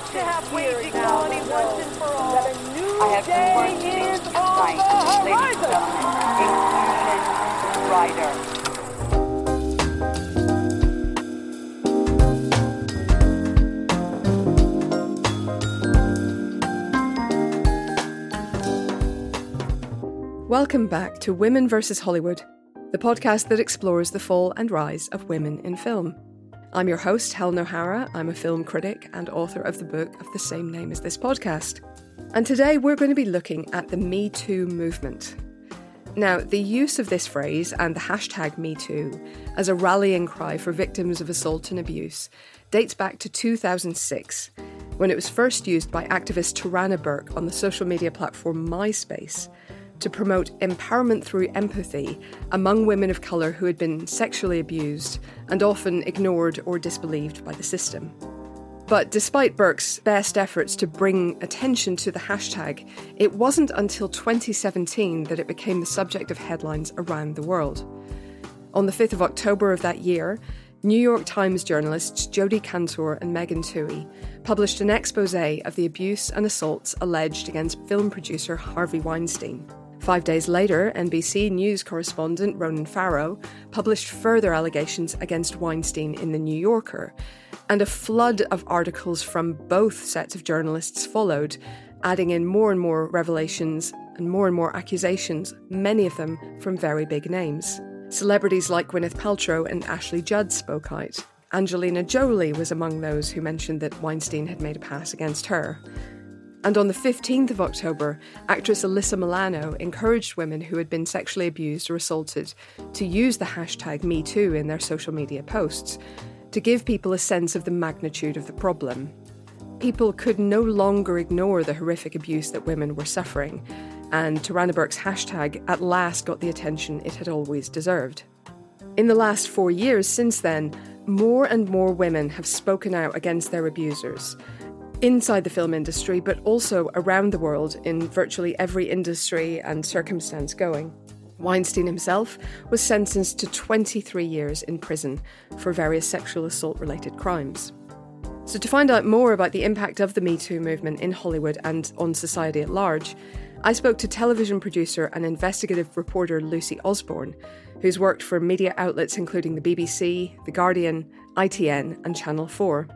got to have wage equality once and for all. That a new I have day two words to is on the ladies and horizon. gentlemen. Inclusion Rider. Welcome back to Women vs. Hollywood, the podcast that explores the fall and rise of women in film. I'm your host, Helen O'Hara. I'm a film critic and author of the book of the same name as this podcast. And today we're going to be looking at the Me Too movement. Now, the use of this phrase and the hashtag MeToo as a rallying cry for victims of assault and abuse dates back to 2006, when it was first used by activist Tarana Burke on the social media platform MySpace to promote empowerment through empathy among women of colour who had been sexually abused and often ignored or disbelieved by the system. But despite Burke's best efforts to bring attention to the hashtag, it wasn't until 2017 that it became the subject of headlines around the world. On the 5th of October of that year, New York Times journalists Jodi Kantor and Megan Twohey published an expose of the abuse and assaults alleged against film producer Harvey Weinstein. Five days later, NBC News correspondent Ronan Farrow published further allegations against Weinstein in The New Yorker, and a flood of articles from both sets of journalists followed, adding in more and more revelations and more and more accusations, many of them from very big names. Celebrities like Gwyneth Paltrow and Ashley Judd spoke out. Angelina Jolie was among those who mentioned that Weinstein had made a pass against her. And on the 15th of October, actress Alyssa Milano encouraged women who had been sexually abused or assaulted to use the hashtag MeToo in their social media posts to give people a sense of the magnitude of the problem. People could no longer ignore the horrific abuse that women were suffering, and Tarana Burke's hashtag at last got the attention it had always deserved. In the last four years since then, more and more women have spoken out against their abusers, inside the film industry, but also around the world in virtually every industry and circumstance going. Weinstein himself was sentenced to 23 years in prison for various sexual assault related crimes. So, to find out more about the impact of the Me Too movement in Hollywood and on society at large, I spoke to television producer and investigative reporter Lucy Osborne, who's worked for media outlets including the BBC, The Guardian, ITN, and Channel 4.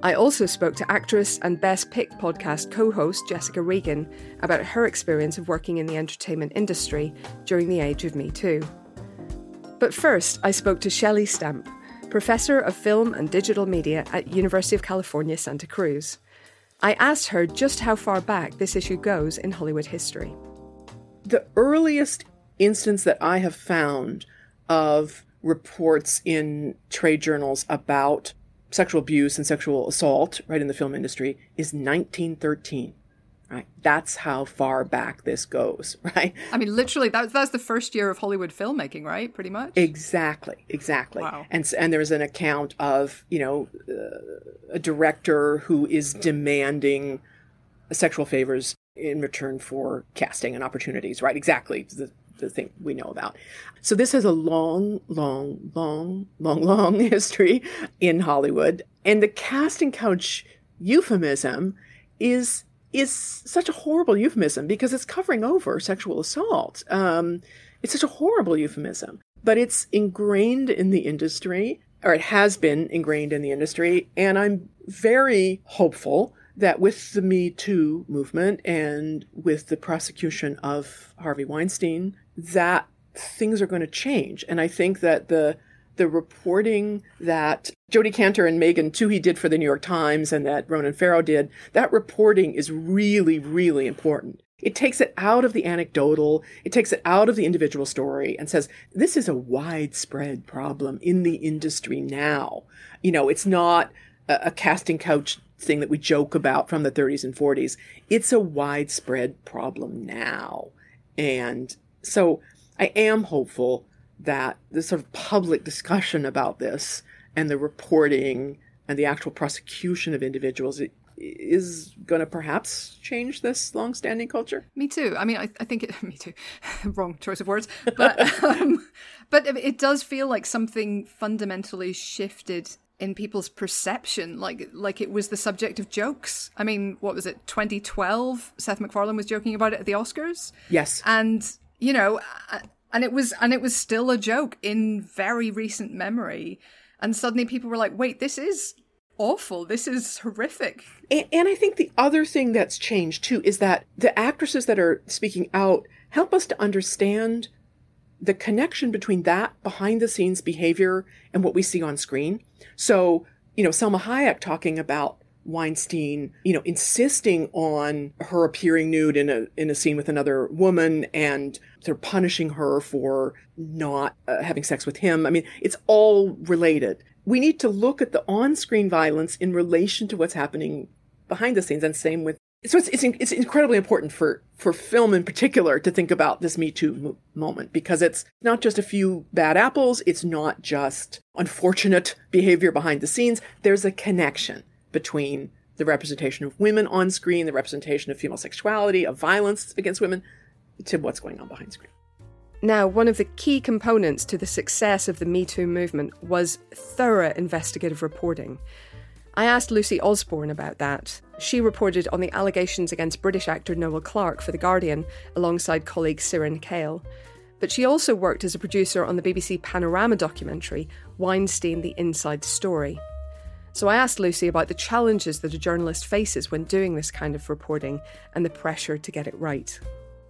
I also spoke to actress and Best Pick podcast co host Jessica Regan about her experience of working in the entertainment industry during the age of Me Too. But first, I spoke to Shelley Stamp, professor of film and digital media at University of California, Santa Cruz. I asked her just how far back this issue goes in Hollywood history. The earliest instance that I have found of reports in trade journals about sexual abuse and sexual assault, right, in the film industry is 1913. Right. That's how far back this goes, right? I mean, literally, that, that's the first year of Hollywood filmmaking, right? Pretty much. Exactly, exactly. Wow. And and there's an account of you know uh, a director who is demanding sexual favors in return for casting and opportunities, right? Exactly the the thing we know about. So this has a long, long, long, long, long history in Hollywood, and the casting couch euphemism is is such a horrible euphemism because it's covering over sexual assault. Um, it's such a horrible euphemism, but it's ingrained in the industry, or it has been ingrained in the industry. And I'm very hopeful that with the Me Too movement and with the prosecution of Harvey Weinstein, that things are going to change. And I think that the the reporting that Jodi Kantor and Megan Twohey did for the New York Times and that Ronan Farrow did, that reporting is really, really important. It takes it out of the anecdotal, it takes it out of the individual story and says, this is a widespread problem in the industry now. You know, it's not a, a casting couch thing that we joke about from the 30s and 40s. It's a widespread problem now. And so I am hopeful that the sort of public discussion about this and the reporting and the actual prosecution of individuals is going to perhaps change this long-standing culture. Me too. I mean, I, I think it. Me too. Wrong choice of words, but um, but it does feel like something fundamentally shifted in people's perception, like like it was the subject of jokes. I mean, what was it? 2012. Seth MacFarlane was joking about it at the Oscars. Yes, and you know, and it was and it was still a joke in very recent memory. And suddenly people were like, "Wait, this is awful. This is horrific." And, and I think the other thing that's changed too is that the actresses that are speaking out help us to understand the connection between that behind the scenes behavior and what we see on screen. So, you know, Salma Hayek talking about Weinstein, you know, insisting on her appearing nude in a in a scene with another woman and they're punishing her for not uh, having sex with him. I mean, it's all related. We need to look at the on-screen violence in relation to what's happening behind the scenes and same with so it's, it's, it's incredibly important for, for film in particular to think about this Me Too moment because it's not just a few bad apples. It's not just unfortunate behavior behind the scenes. There's a connection between the representation of women on screen, the representation of female sexuality, of violence against women, to what's going on behind screen. Now, one of the key components to the success of the Me Too movement was thorough investigative reporting. I asked Lucy Osborne about that. She reported on the allegations against British actor Noel Clarke for The Guardian alongside colleague Sirin Kale. But she also worked as a producer on the BBC Panorama documentary, Weinstein The Inside Story. So I asked Lucy about the challenges that a journalist faces when doing this kind of reporting and the pressure to get it right.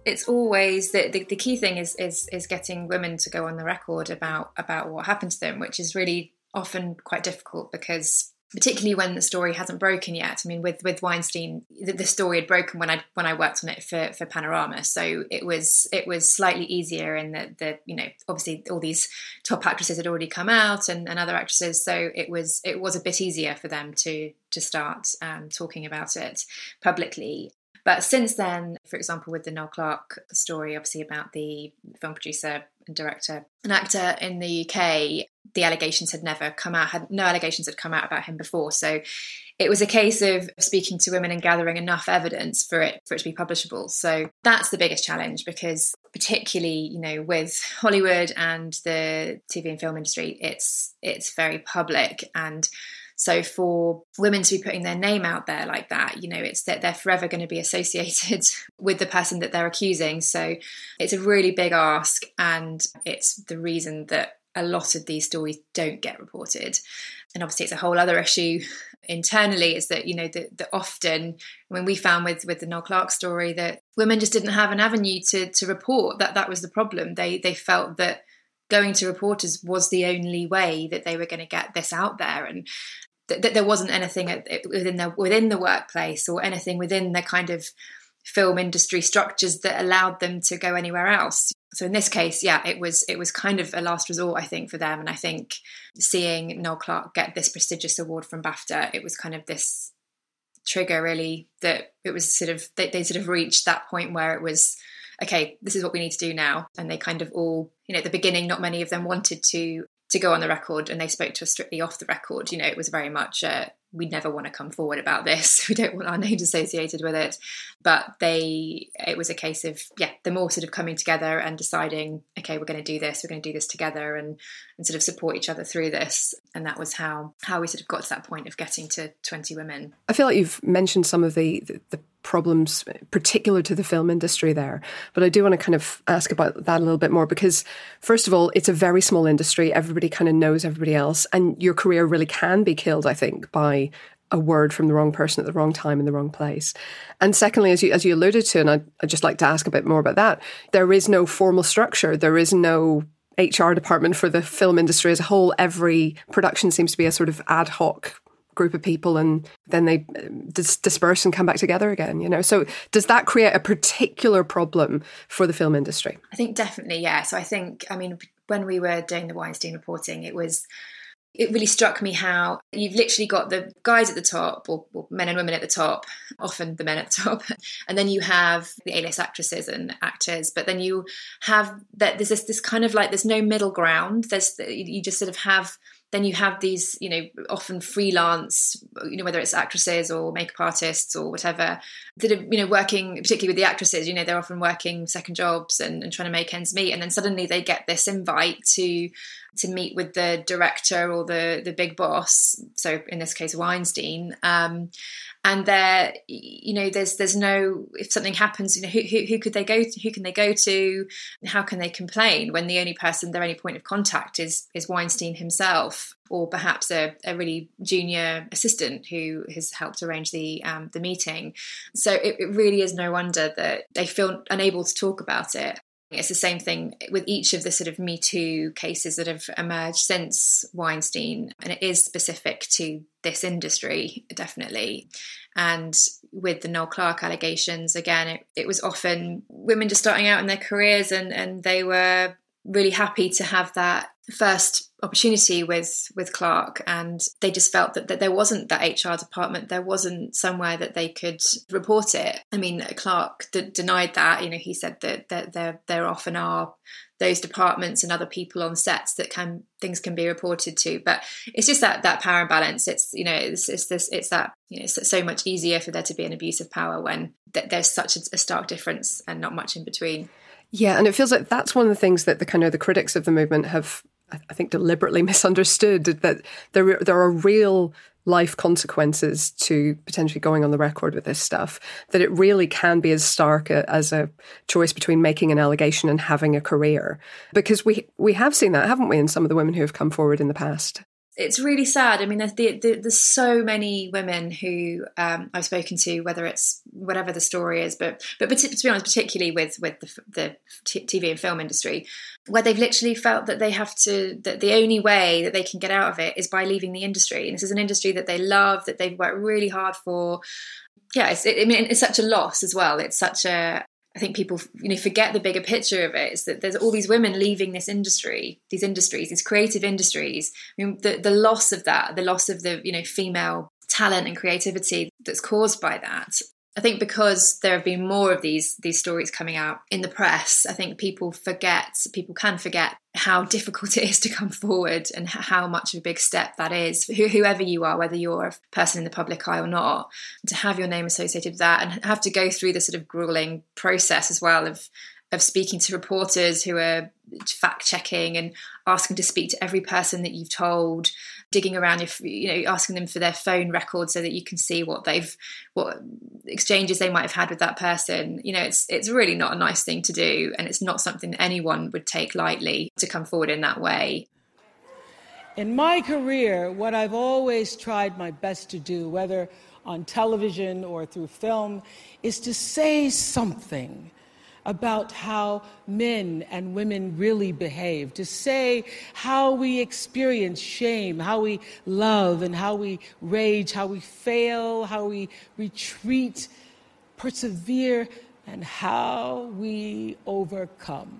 It's always the, the, the key thing is, is is getting women to go on the record about about what happened to them, which is really often quite difficult because particularly when the story hasn't broken yet. I mean, with with Weinstein, the, the, story had broken when I when I worked on it for for Panorama, so it was it was slightly easier in that the you know obviously all these top actresses had already come out and, and other actresses, so it was it was a bit easier for them to to start um, talking about it publicly. But since then, for example, with the Noel Clarke story, obviously about the film producer and director and actor in the UK, the allegations had never come out, had no allegations had come out about him before. So it was a case of speaking to women and gathering enough evidence for it for it to be publishable. So that's the biggest challenge because particularly, you know, with Hollywood and the TV and film industry, it's it's very public and so for women to be putting their name out there like that, you know, it's that they're forever going to be associated with the person that they're accusing. So it's a really big ask, and it's the reason that a lot of these stories don't get reported. And obviously, it's a whole other issue internally is that you know that, often when we found with with the Noel Clarke story that women just didn't have an avenue to to report that that was the problem they they felt that going to reporters was the only way that they were going to get this out there and that, there wasn't anything within the within the workplace or anything within the kind of film industry structures that allowed them to go anywhere else. So in this case yeah it was it was kind of a last resort i think for them. And i think seeing Noel Clarke get this prestigious award from bafta it was kind of this trigger really that it was sort of they, they sort of reached that point where it was okay this is what we need to do now. And they kind of all you know at the beginning not many of them wanted to to go on the record and they spoke to us strictly off the record. You know it was very much we never want to come forward about this. We don't want our names associated with it. But they it was a case of yeah them all sort of coming together and deciding okay we're going to do this we're going to do this together and and sort of support each other through this. And that was how how we sort of got to that point of getting to 20 women. I feel like you've mentioned some of the the, the problems particular to the film industry there. But I do want to kind of ask about that a little bit more because, first of all, it's a very small industry. Everybody kind of knows everybody else. And your career really can be killed, I think, by a word from the wrong person at the wrong time in the wrong place. And secondly, as you as you alluded to, and I, I'd just like to ask a bit more about that, there is no formal structure. There is no HR department for the film industry as a whole. Every production seems to be a sort of ad hoc group of people and then they uh, dis- disperse and come back together again you know so does that create a particular problem for the film industry i think definitely yeah so i think i mean when we were doing the weinstein reporting it was it really struck me how you've literally got the guys at the top, or, or, men and women at the top, often the men at the top, and then you have the A-list actresses and actors. But then you have that there's this, this kind of like there's no middle ground. There's you just sort of have then you have these, you know, often freelance, you know, whether it's actresses or makeup artists or whatever, that are, you know, working, particularly with the actresses, you know, they're often working second jobs and, and trying to make ends meet. And then suddenly they get this invite to to meet with the director or the the big boss. So in this case, Weinstein. Um, and there, you know, there's there's no if something happens, you know, who, who, who could they go to? Who can they go to? How can they complain when the only person, their only point of contact is is Weinstein himself? or perhaps a, a, really junior assistant who has helped arrange the um, the meeting. So it, it, really is no wonder that they feel unable to talk about it. It's the same thing with each of the sort of Me Too cases that have emerged since Weinstein, and it is specific to this industry, definitely. And with the Noel Clarke allegations, again, it, it was often women just starting out in their careers and, and they were really happy to have that first opportunity with with Clarke and they just felt that, that there wasn't that HR department. There wasn't somewhere that they could report it. I mean Clarke d- denied that. You know he said that, that there there often are those departments and other people on sets that can things can be reported to. But it's just that that power imbalance. It's you know it's, it's this it's that you know it's so much easier for there to be an abuse of power when th- there's such a, a stark difference and not much in between. Yeah, and it feels like that's one of the things that the kind of the critics of the movement have, I think, deliberately misunderstood that there there are real life consequences to potentially going on the record with this stuff. That it really can be as stark a, as a choice between making an allegation and having a career, because we we have seen that, haven't we, in some of the women who have come forward in the past it's really sad. I mean, there's, the, the, there's so many women who um, I've spoken to, whether it's whatever the story is, but but, to be honest, particularly with with the, the TV and film industry, where they've literally felt that they have to that the only way that they can get out of it is by leaving the industry. And this is an industry that they love, that they've worked really hard for. Yeah, it's, it, I mean, it's such a loss as well. It's such a I think people you know forget the bigger picture of it is that there's all these women leaving this industry, these industries, these creative industries. I mean, the the loss of that, the loss of the you know female talent and creativity that's caused by that I think because there have been more of these these stories coming out in the press, I think people forget, people can forget how difficult it is to come forward and how much of a big step that is. Whoever you are, whether you're a person in the public eye or not, to have your name associated with that and have to go through the sort of grueling process as well of of speaking to reporters who are fact checking and asking to speak to every person that you've told digging around your you know asking them for their phone record so that you can see what they've what exchanges they might have had with that person. You know it's it's really not a nice thing to do and it's not something anyone would take lightly to come forward in that way. In my career what i've always tried my best to do whether on television or through film is to say something about how men and women really behave, to say how we experience shame, how we love, and how we rage, how we fail, how we retreat, persevere, and how we overcome.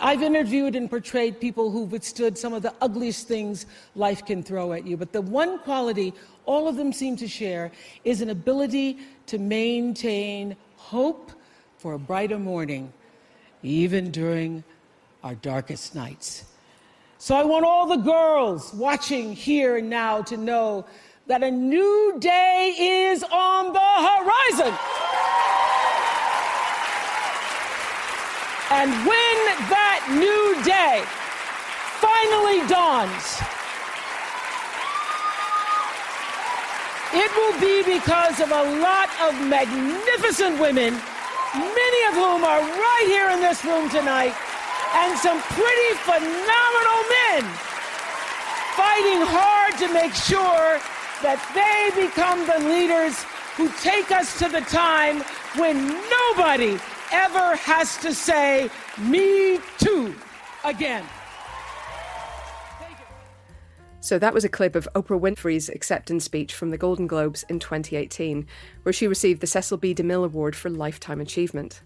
I've interviewed and portrayed people who've withstood some of the ugliest things life can throw at you, but the one quality all of them seem to share is an ability to maintain hope for a brighter morning, even during our darkest nights. So I want all the girls watching here and now to know that a new day is on the horizon. And when that new day finally dawns, it will be because of a lot of magnificent women many of whom are right here in this room tonight, and some pretty phenomenal men fighting hard to make sure that they become the leaders who take us to the time when nobody ever has to say, Me too, again. So that was a clip of Oprah Winfrey's acceptance speech from the Golden Globes in 2018, where she received the Cecil B. DeMille Award for Lifetime Achievement.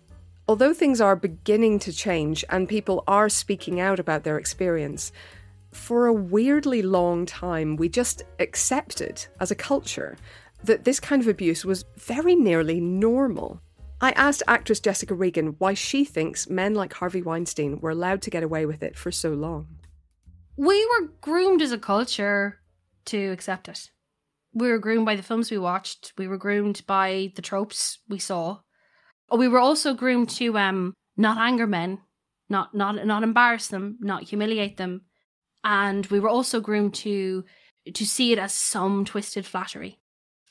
Although things are beginning to change and people are speaking out about their experience, for a weirdly long time we just accepted as a culture that this kind of abuse was very nearly normal. I asked actress Jessica Regan why she thinks men like Harvey Weinstein were allowed to get away with it for so long we were groomed as a culture to accept it. We were groomed by the films we watched. We were groomed by the tropes we saw. We were also groomed to um not anger men, not not not embarrass them, not humiliate them. and we were also groomed to to see it as some twisted flattery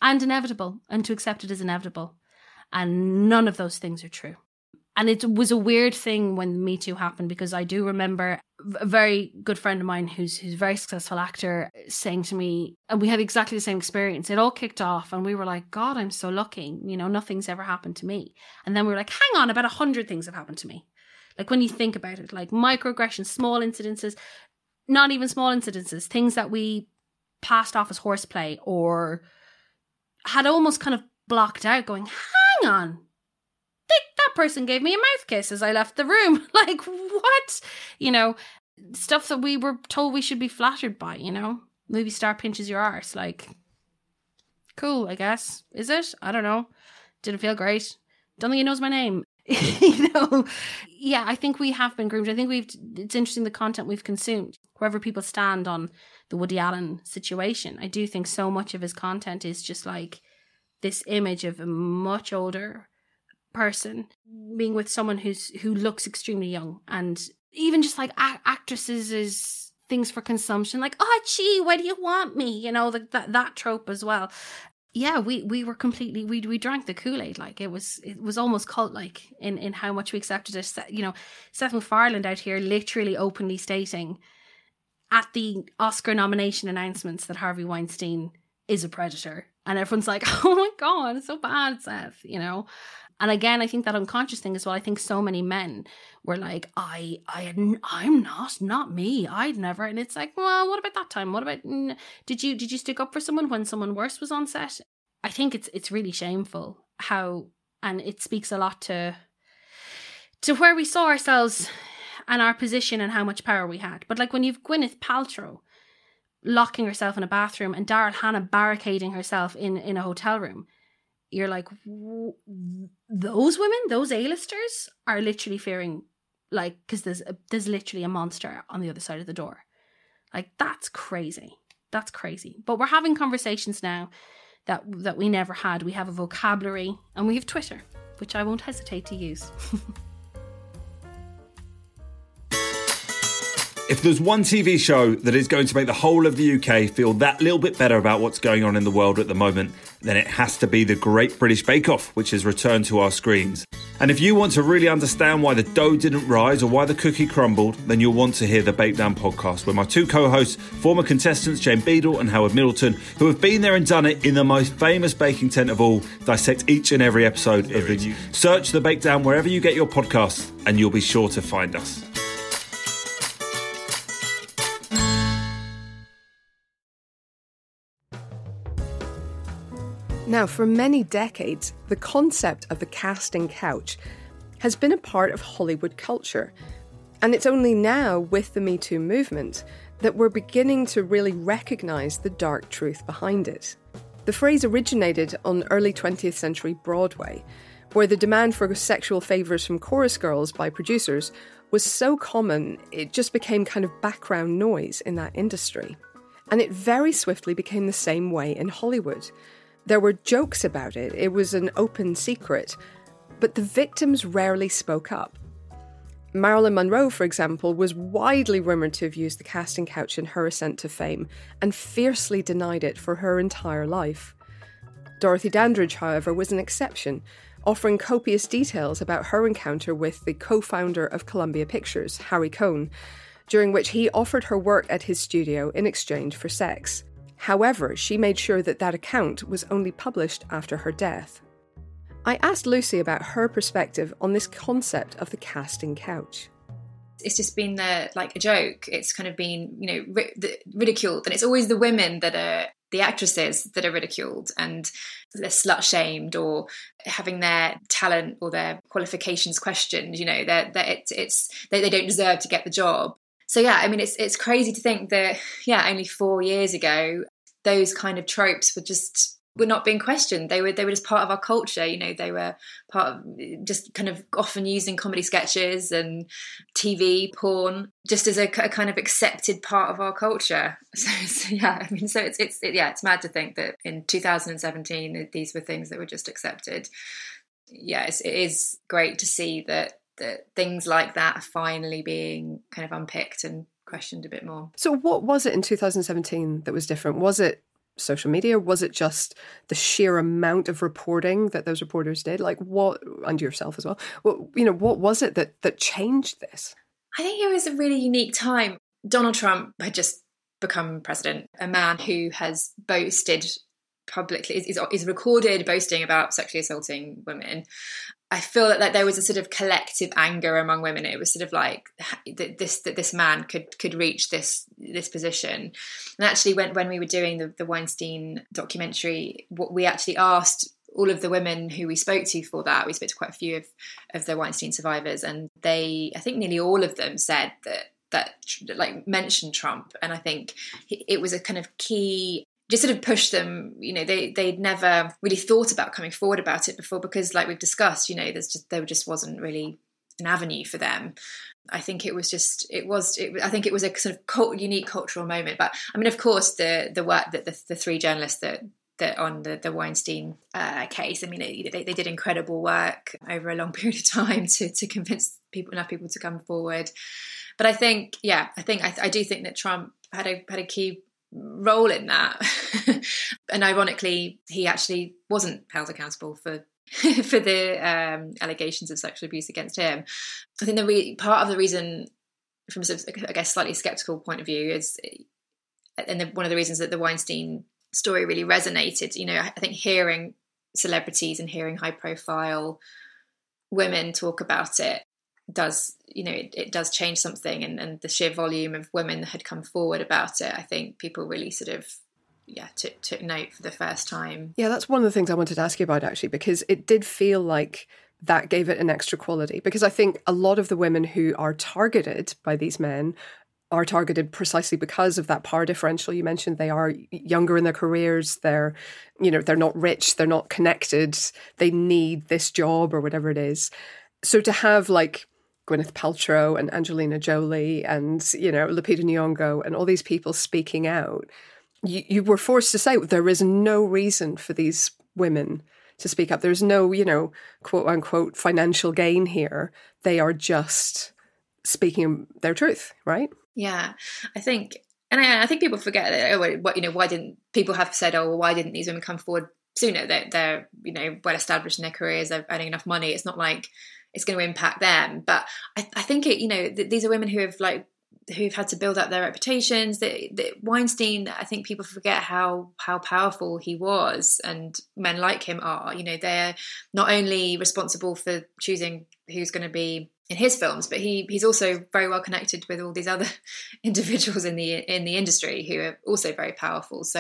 and inevitable and to accept it as inevitable and none of those things are true and it was a weird thing when me too happened because i do remember a very good friend of mine who's who's a very successful actor saying to me and we had exactly the same experience. It all kicked off and we were like god i'm so lucky. You know nothing's ever happened to me. And then we were like hang on about a hundred things have happened to me. Like when you think about it like microaggressions small incidences not even small incidences things that we passed off as horseplay or had almost kind of blocked out going hang on that person gave me a mouth kiss as I left the room. like, what? You know, stuff that we were told we should be flattered by, you know? Movie star pinches your arse. Like, cool, I guess. Is it? I don't know. Didn't feel great. Don't think he knows my name. you know, yeah, I think we have been groomed. I think we've, it's interesting the content we've consumed, wherever people stand on the Woody Allen situation. I do think so much of his content is just like this image of a much older, person being with someone who's who looks extremely young and even just like a- actresses is things for consumption like oh gee why do you want me? You know that that trope as well. Yeah we we were completely we we drank the kool-aid like it was it was almost cult like in in how much we accepted it. You know seth macfarlane out here literally openly stating at the oscar nomination announcements that harvey weinstein is a predator and everyone's like oh my god it's so bad seth you know and again, I think that unconscious thing as well. I think so many men were like, I, I, I'm not, not me. I'd never. And it's like, well, what about that time? What about, did you, did you stick up for someone when someone worse was on set? I think it's, it's really shameful how, and it speaks a lot to, to where we saw ourselves and our position and how much power we had. But like when you've Gwyneth Paltrow locking herself in a bathroom and Daryl Hannah barricading herself in, in a hotel room, you're like those women those a-listers are literally fearing like because there's a, there's literally a monster on the other side of the door. Like that's crazy. That's crazy. But we're having conversations now that that we never had. We have a vocabulary and we have twitter which i won't hesitate to use If there's one TV show that is going to make the whole of the UK feel that little bit better about what's going on in the world at the moment, then it has to be the Great British Bake Off, which has returned to our screens. And if you want to really understand why the dough didn't rise or why the cookie crumbled, then you'll want to hear the Bake Down podcast, where my two co hosts, former contestants Jane Beadle and Howard Middleton, who have been there and done it in the most famous baking tent of all, dissect each and every episode of the. Search the Bake Down wherever you get your podcasts, and you'll be sure to find us. Now, for many decades, the concept of the casting couch has been a part of Hollywood culture. And it's only now, with the Me Too movement, that we're beginning to really recognise the dark truth behind it. The phrase originated on early 20th century Broadway, where the demand for sexual favours from chorus girls by producers was so common it just became kind of background noise in that industry. And it very swiftly became the same way in Hollywood there were jokes about it, it was an open secret, but the victims rarely spoke up. Marilyn Monroe, for example, was widely rumoured to have used the casting couch in her ascent to fame and fiercely denied it for her entire life. Dorothy Dandridge, however, was an exception, offering copious details about her encounter with the co founder of Columbia Pictures, Harry Cohn, during which he offered her work at his studio in exchange for sex. However, she made sure that that account was only published after her death. I asked Lucy about her perspective on this concept of the casting couch. It's just been the, like a joke. It's kind of been, you know, ri- ridiculed, and it's always the women that are the actresses that are ridiculed and they're slut shamed or having their talent or their qualifications questioned. You know, that it's it's they, they don't deserve to get the job. So yeah, I mean, it's it's crazy to think that yeah, only four years ago, those kind of tropes were just were not being questioned. They were they were just part of our culture. You know, they were part of just kind of often used in comedy sketches and TV, porn, just as a, a kind of accepted part of our culture. So, so, yeah, I mean, so it's it's it, yeah, it's mad to think that in 2017 these were things that were just accepted. Yeah, it's, it is great to see that that things like that are finally being kind of unpicked and questioned a bit more. So, what was it in 2017 that was different? Was it social media? Was it just the sheer amount of reporting that those reporters did? Like, what, and yourself as well? Well, you know, what was it that that changed this? I think it was a really unique time. Donald Trump had just become president, a man who has boasted publicly, is, is recorded boasting about sexually assaulting women. I feel that, that there was a sort of collective anger among women. It was sort of like that this that this man could could reach this this position. And actually, when when we were doing the, the Weinstein documentary, what we actually asked all of the women who we spoke to for that, we spoke to quite a few of, of the Weinstein survivors, and they, I think nearly all of them said that that like mentioned Trump, and I think it was a kind of key just sort of pushed them you know they they'd never really thought about coming forward about it before because like we've discussed you know there's just there just wasn't really an avenue for them I think it was just it was it, I think it was a sort of cult, unique cultural moment but I mean of course the the work that the, the three journalists that that on the, the Weinstein uh, case. I mean, they, they did incredible work over a long period of time to, to convince people enough people to come forward. But I think, yeah, I think I, I do think that Trump had a had a key role in that. and ironically, he actually wasn't held accountable for for the um, allegations of sexual abuse against him. I think the re- part of the reason, from I guess, slightly skeptical point of view, is, and the, one of the reasons that the Weinstein story really resonated. You know, I think hearing celebrities and hearing high profile women talk about it does you know it, it, does change something and, and the sheer volume of women that had come forward about it i think people really sort of yeah took, took note for the first time. Yeah that's one of the things i wanted to ask you about actually because it did feel like that gave it an extra quality because i think a lot of the women who are targeted by these men are targeted precisely because of that power differential. You mentioned they are younger in their careers they're you know they're not rich they're not connected they need this job or whatever it is. So to have like Gwyneth Paltrow and Angelina Jolie and, you know, Lupita Nyong'o and all these people speaking out, you, you were forced to say there is no reason for these women to speak up. There's no, you know, quote unquote financial gain here. They are just speaking their truth, right? Yeah. I think and I, I think people forget that oh, what you know why didn't people have said oh well, why didn't these women come forward sooner they're, they're you know well established in their careers they're earning enough money it's not like it's going to impact them. But I, I think it, you know, th- these are women who have like who've had to build up their reputations. That, that Weinstein, I think people forget how how powerful he was, and men like him are. You know, they're not only responsible for choosing who's going to be in his films, but he he's also very well connected with all these other individuals in the in the industry who are also very powerful. So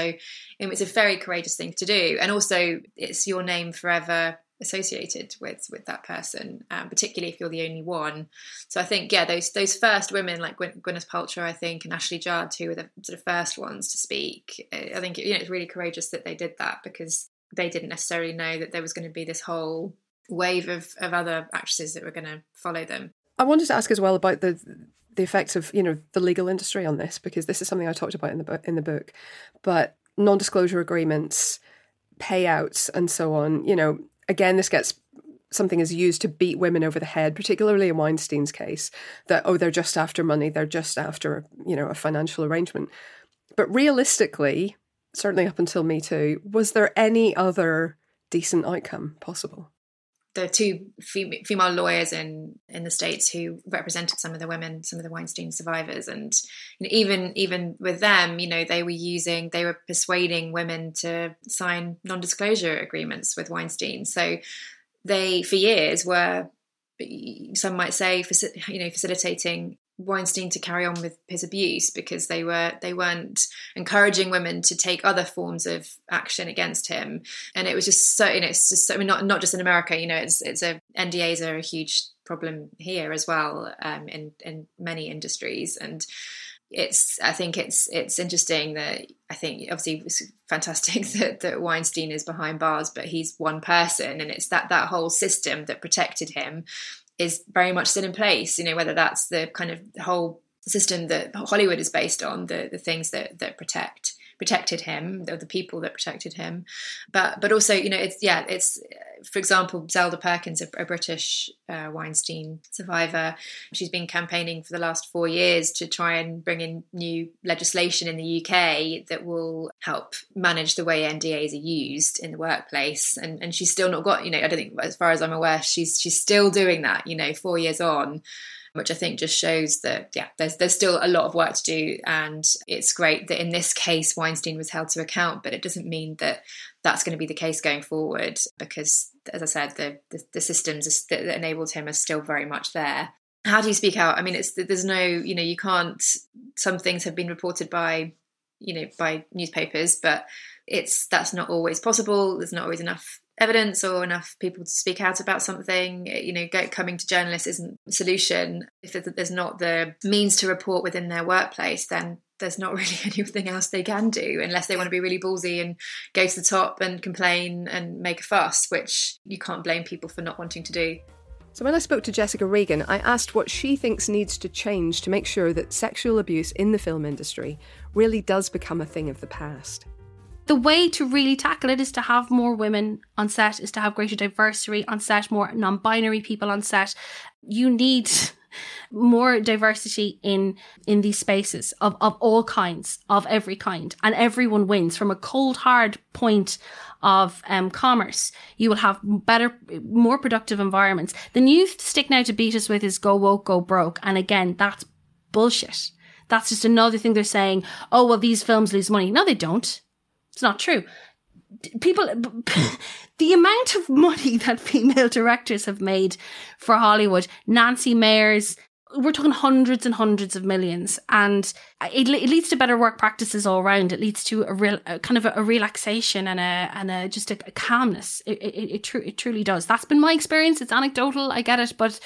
um, it's a very courageous thing to do, and also it's your name forever associated with with that person, um, particularly if you're the only one. So I think yeah, those those first women like Gwyn- Gwyneth Paltrow, I think, and Ashley Judd, who were the sort of first ones to speak. I think you know it's really courageous that they did that because they didn't necessarily know that there was going to be this whole wave of of other actresses that were going to follow them. I wanted to ask as well about the the effects of you know the legal industry on this because this is something I talked about in the book in the book, but non-disclosure agreements payouts and so on you know again, this gets something is used to beat women over the head, particularly in Weinstein's case, that oh, they're just after money, they're just after you know a financial arrangement. But realistically, certainly up until Me Too, was there any other decent outcome possible? The two female lawyers in in the states who represented some of the women, some of the Weinstein survivors, and you know, even even with them, you know, they were using, they were persuading women to sign non-disclosure agreements with Weinstein. So they, for years, were some might say, you know, facilitating Weinstein to carry on with his abuse because they were they weren't encouraging women to take other forms of action against him, and it was just so you know it's just so, I mean not not just in America you know it's it's a NDAs are a huge problem here as well um, in in many industries. And it's I think it's it's interesting that I think obviously it's fantastic that, that Weinstein is behind bars, but he's one person, and it's that that whole system that protected him is very much still in place. You know, whether that's the kind of whole system that Hollywood is based on, the the things that that protect protected him, the, the people that protected him, but but also you know it's yeah it's for example Zelda Perkins, a, a British uh, Weinstein survivor, she's been campaigning for the last four years to try and bring in new legislation in the UK that will help manage the way NDAs are used in the workplace, and and she's still not got you know I don't think as far as I'm aware she's she's still doing that you know four years on which I think just shows that yeah, there's there's still a lot of work to do, and it's great that in this case Weinstein was held to account, but it doesn't mean that that's going to be the case going forward because, as I said, the the, the systems that enabled him are still very much there. How do you speak out? I mean, it's there's no you know you can't. Some things have been reported by you know by newspapers, but it's that's not always possible. There's not always enough evidence or enough people to speak out about something eh, you know get, coming to journalists isn't a solution. If there's not the means to report within their workplace then there's not really anything else they can do unless they want to be really ballsy and go to the top and complain and make a fuss which you can't blame people for not wanting to do. So, when I spoke to Jessica Regan, I asked what she thinks needs to change to make sure that sexual abuse in the film industry really does become a thing of the past the way to really tackle it is to have more women on set, is to have greater diversity on set, more non binary people on set. You need more diversity in in these spaces of, of all kinds, of every kind, and everyone wins from a cold hard point of um, commerce. You will have better, more productive environments. The new stick now to beat us with is go woke, go broke, and again, that's bullshit. That's just another thing they're saying. Oh well, these films lose money. No, they don't. It's not true. People, the amount of money that female directors have made for Hollywood, Nancy Meyers, we're talking hundreds and hundreds of millions, and it, it leads to better work practices all around. It leads to a real, a kind of a, a, relaxation and a and a just a, a calmness. It it, it, tru- it truly does. That's been my experience. It's anecdotal, I get it, but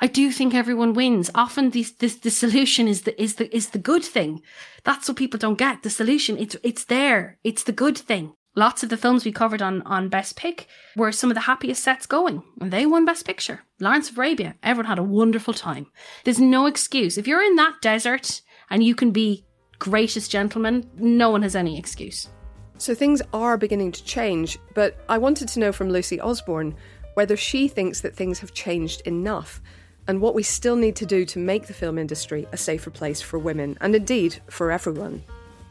I do think everyone wins. Often, the this the solution is the is the is the good thing. That's what people don't get. The solution it's it's there. It's the good thing. Lots of the films we covered on, on Best Pick were some of the happiest sets going, and they won Best Picture. Lawrence of Arabia, everyone had a wonderful time. There's no excuse. If you're in that desert and you can be gracious gentlemen, no one has any excuse. So things are beginning to change, but I wanted to know from Lucy Osborne whether she thinks that things have changed enough and what we still need to do to make the film industry a safer place for women and indeed for everyone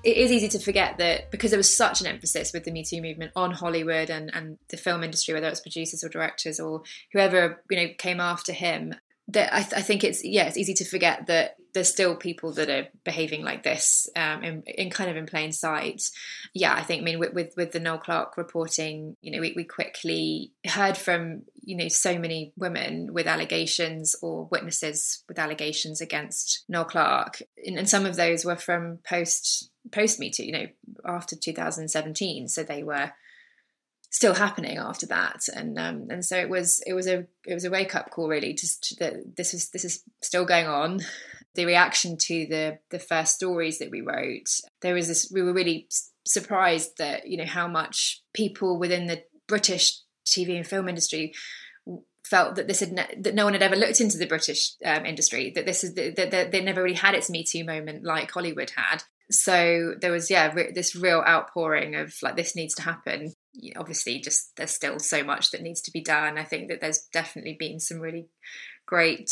it is easy to forget that because there was such an emphasis with the Me Too movement on Hollywood and, and the film industry, whether it's producers or directors or whoever you know came after him, that I, th- I, think it's yeah, it's easy to forget that there's still people that are behaving like this um, in, in, kind of in plain sight. Yeah, I think I mean with with, with the Noel Clarke reporting, you know, we, we quickly heard from you know so many women with allegations or witnesses with allegations against Noel Clarke, and, and some of those were from post post Me Too, you know, after 2017. So they were still happening after that, and um, and so it was it was a it was a wake up call really, just that this is this is still going on. The reaction to the the first stories that we wrote, there was this. We were really surprised that you know how much people within the British TV and film industry felt that this had ne- that no one had ever looked into the British um, industry that this is that, that they never really had its Me Too moment like Hollywood had, so there was yeah re- this real outpouring of like this needs to happen. Obviously just there's still so much that needs to be done. I think that there's definitely been some really great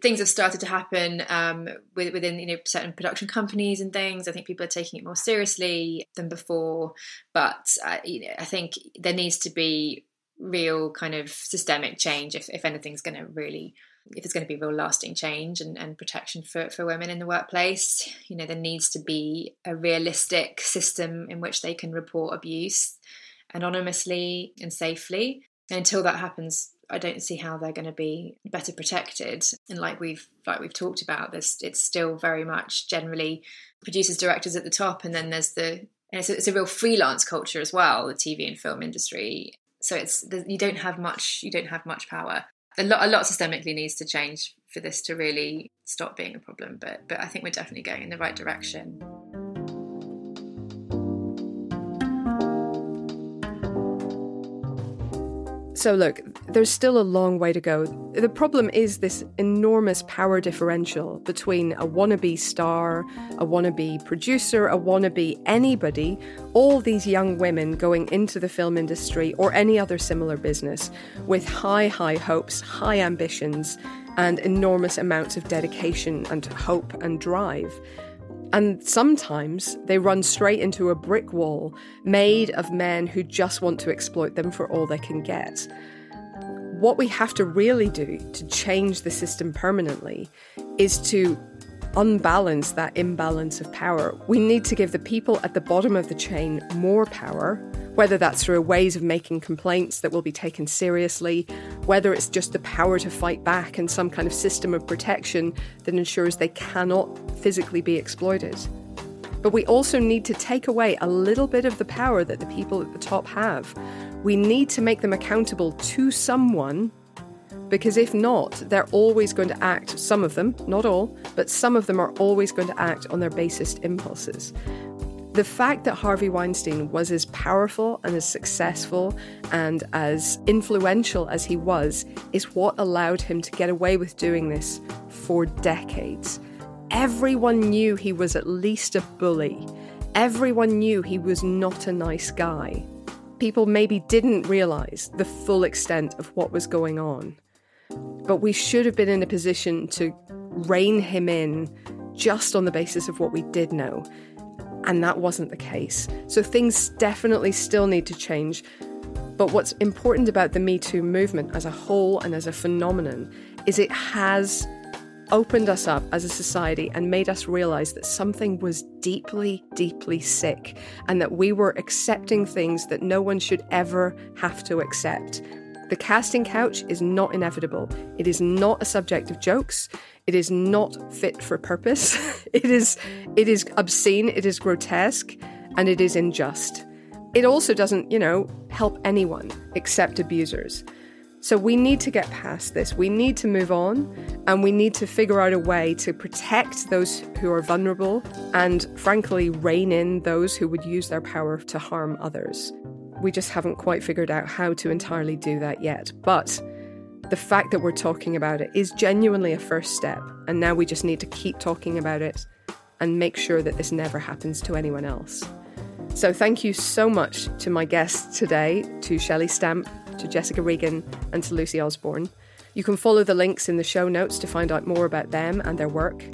things have started to happen um, within you know certain production companies and things. I think people are taking it more seriously than before. But uh, you know i think there needs to be real kind of systemic change if, if anything's going to really if it's going to be real lasting change and, and protection for, for women in the workplace, you know, there needs to be a realistic system in which they can report abuse anonymously and safely. And until that happens, I don't see how they're going to be better protected. And like we've like we've talked about, this it's still very much generally producers, directors at the top, and then there's the and it's a, it's a real freelance culture as well, the TV and film industry. So it's you don't have much you don't have much power a lot, a lot systemically needs to change for this to really stop being a problem. But, but I think we're definitely going in the right direction. So, look, there's still a long way to go. The problem is this enormous power differential between a wannabe star, a wannabe producer, a wannabe anybody, all these young women going into the film industry or any other similar business with high, high hopes, high ambitions, and enormous amounts of dedication and hope and drive. And sometimes they run straight into a brick wall made of men who just want to exploit them for all they can get. What we have to really do to change the system permanently is to unbalance that imbalance of power. We need to give the people at the bottom of the chain more power, whether that's through ways of making complaints that will be taken seriously, whether it's just the power to fight back and some kind of system of protection that ensures they cannot physically be exploited. But we also need to take away a little bit of the power that the people at the top have. We need to make them accountable to someone because if not, they're always going to act, some of them, not all, but some of them are always going to act on their basest impulses. The fact that Harvey Weinstein was as powerful and as successful and as influential as he was is what allowed him to get away with doing this for decades. Everyone knew he was at least a bully. Everyone knew he was not a nice guy. People maybe didn't realise the full extent of what was going on. But we should have been in a position to rein him in just on the basis of what we did know. And that wasn't the case. So things definitely still need to change. But what's important about the Me Too movement as a whole and as a phenomenon is it has opened us up as a society and made us realize that something was deeply, deeply sick and that we were accepting things that no one should ever have to accept. The casting couch is not inevitable. It is not a subject of jokes. It is not fit for purpose. it is it is obscene, it is grotesque, and it is unjust. It also doesn't, you know, help anyone except abusers. So we need to get past this. We need to move on and we need to figure out a way to protect those who are vulnerable and, frankly, rein in those who would use their power to harm others. We just haven't quite figured out how to entirely do that yet. But the fact that we're talking about it is genuinely a first step. And now we just need to keep talking about it and make sure that this never happens to anyone else. So, thank you so much to my guests today, to Shelley Stamp, to Jessica Regan, and to Lucy Osborne. You can follow the links in the show notes to find out more about them and their work.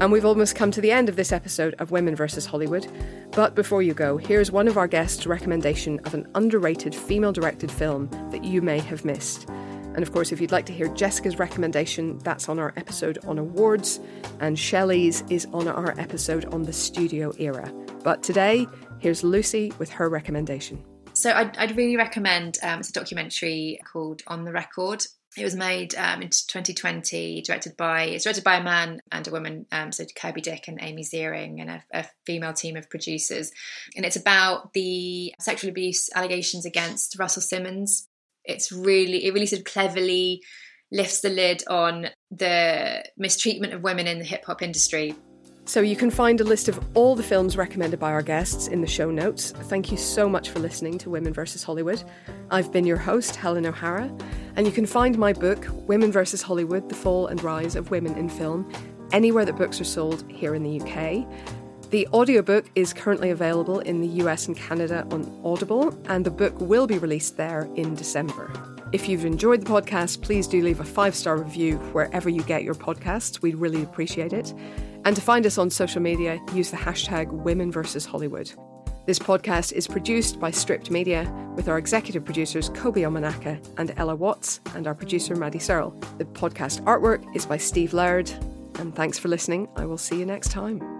And we've almost come to the end of this episode of Women vs. Hollywood. But before you go, here's one of our guests' recommendation of an underrated female directed film that you may have missed. And of course, if you'd like to hear Jessica's recommendation, that's on our episode on awards, and Shelley's is on our episode on the studio era. But today, here's Lucy with her recommendation. So I'd, I'd really recommend um, it's a documentary called On the Record. It was made um, in 2020, directed by it's directed by a man and a woman, um, so Kirby Dick and Amy Ziering, and a, a, female team of producers. And it's about the sexual abuse allegations against Russell Simmons. It's really, it really sort of cleverly lifts the lid on the mistreatment of women in the hip hop industry so you can find a list of all the films recommended by our guests in the show notes. Thank you so much for listening to Women vs. Hollywood. I've been your host, Helen O'Hara, and you can find my book, Women vs. Hollywood The Fall and Rise of Women in Film, anywhere that books are sold here in the UK. The audiobook is currently available in the US and Canada on Audible, and the book will be released there in December. If you've enjoyed the podcast, please do leave a five star review wherever you get your podcasts. We'd really appreciate it. And to find us on social media, use the hashtag Women vs. Hollywood. This podcast is produced by Stripped Media with our executive producers Kobe Omanaka and Ella Watts and our producer Maddie Searle. The podcast artwork is by Steve Laird. And thanks for listening. I will see you next time.